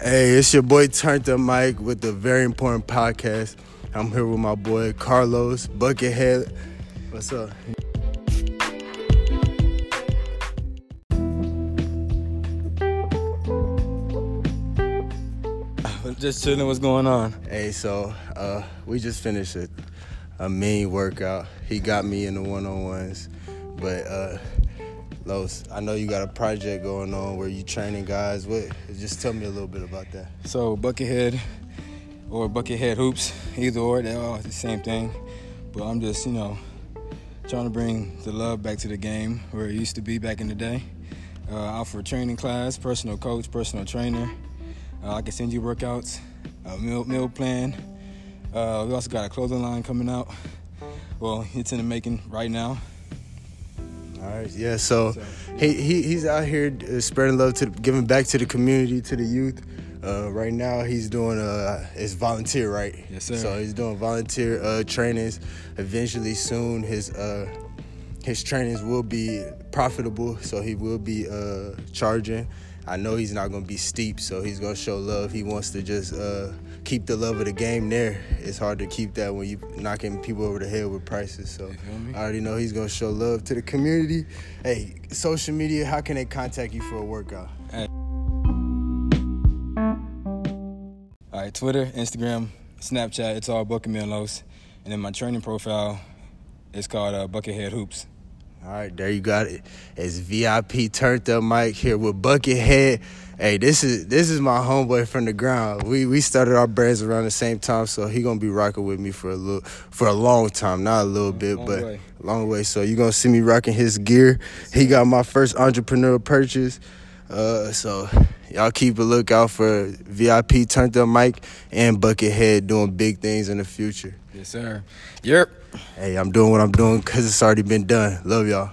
Hey, it's your boy Turned Up Mike with the very important podcast. I'm here with my boy Carlos Buckethead. What's up? Just chilling. What's going on? Hey, so uh, we just finished a, a mean workout. He got me in the one on ones, but uh, Los, I know you got a project going on where you training guys. What? Just tell me a little bit about that. So Buckethead or Buckethead hoops, either or, they're all the same thing. But I'm just, you know, trying to bring the love back to the game where it used to be back in the day. Uh, I offer a training class, personal coach, personal trainer. Uh, I can send you workouts, a meal, meal plan. Uh, we also got a clothing line coming out. Well, it's in the making right now. All right, yeah. So, so he, he he's out here uh, spreading love to giving back to the community, to the youth. Uh, right now, he's doing uh, it's volunteer, right? Yes, sir. So he's doing volunteer uh, trainings. Eventually, soon his uh, his trainings will be profitable, so he will be uh, charging. I know he's not gonna be steep, so he's gonna show love. He wants to just uh, keep the love of the game there. It's hard to keep that when you knocking people over the head with prices. So I already know he's gonna show love to the community. Hey, social media, how can they contact you for a workout? Hey. All right, Twitter, Instagram, Snapchat, it's all Bucket Los. And then my training profile is called uh, Buckethead Hoops. All right, there you got it. It's VIP turned up Mike here with Buckethead. Hey, this is this is my homeboy from the ground. We we started our brands around the same time, so he gonna be rocking with me for a little for a long time, not a little bit, long but way. long way. So you gonna see me rocking his gear. He got my first entrepreneur purchase. Uh, so y'all keep a lookout for VIP turned up Mike and Buckethead doing big things in the future. Yes, sir. Yep. Hey, I'm doing what I'm doing because it's already been done. Love y'all.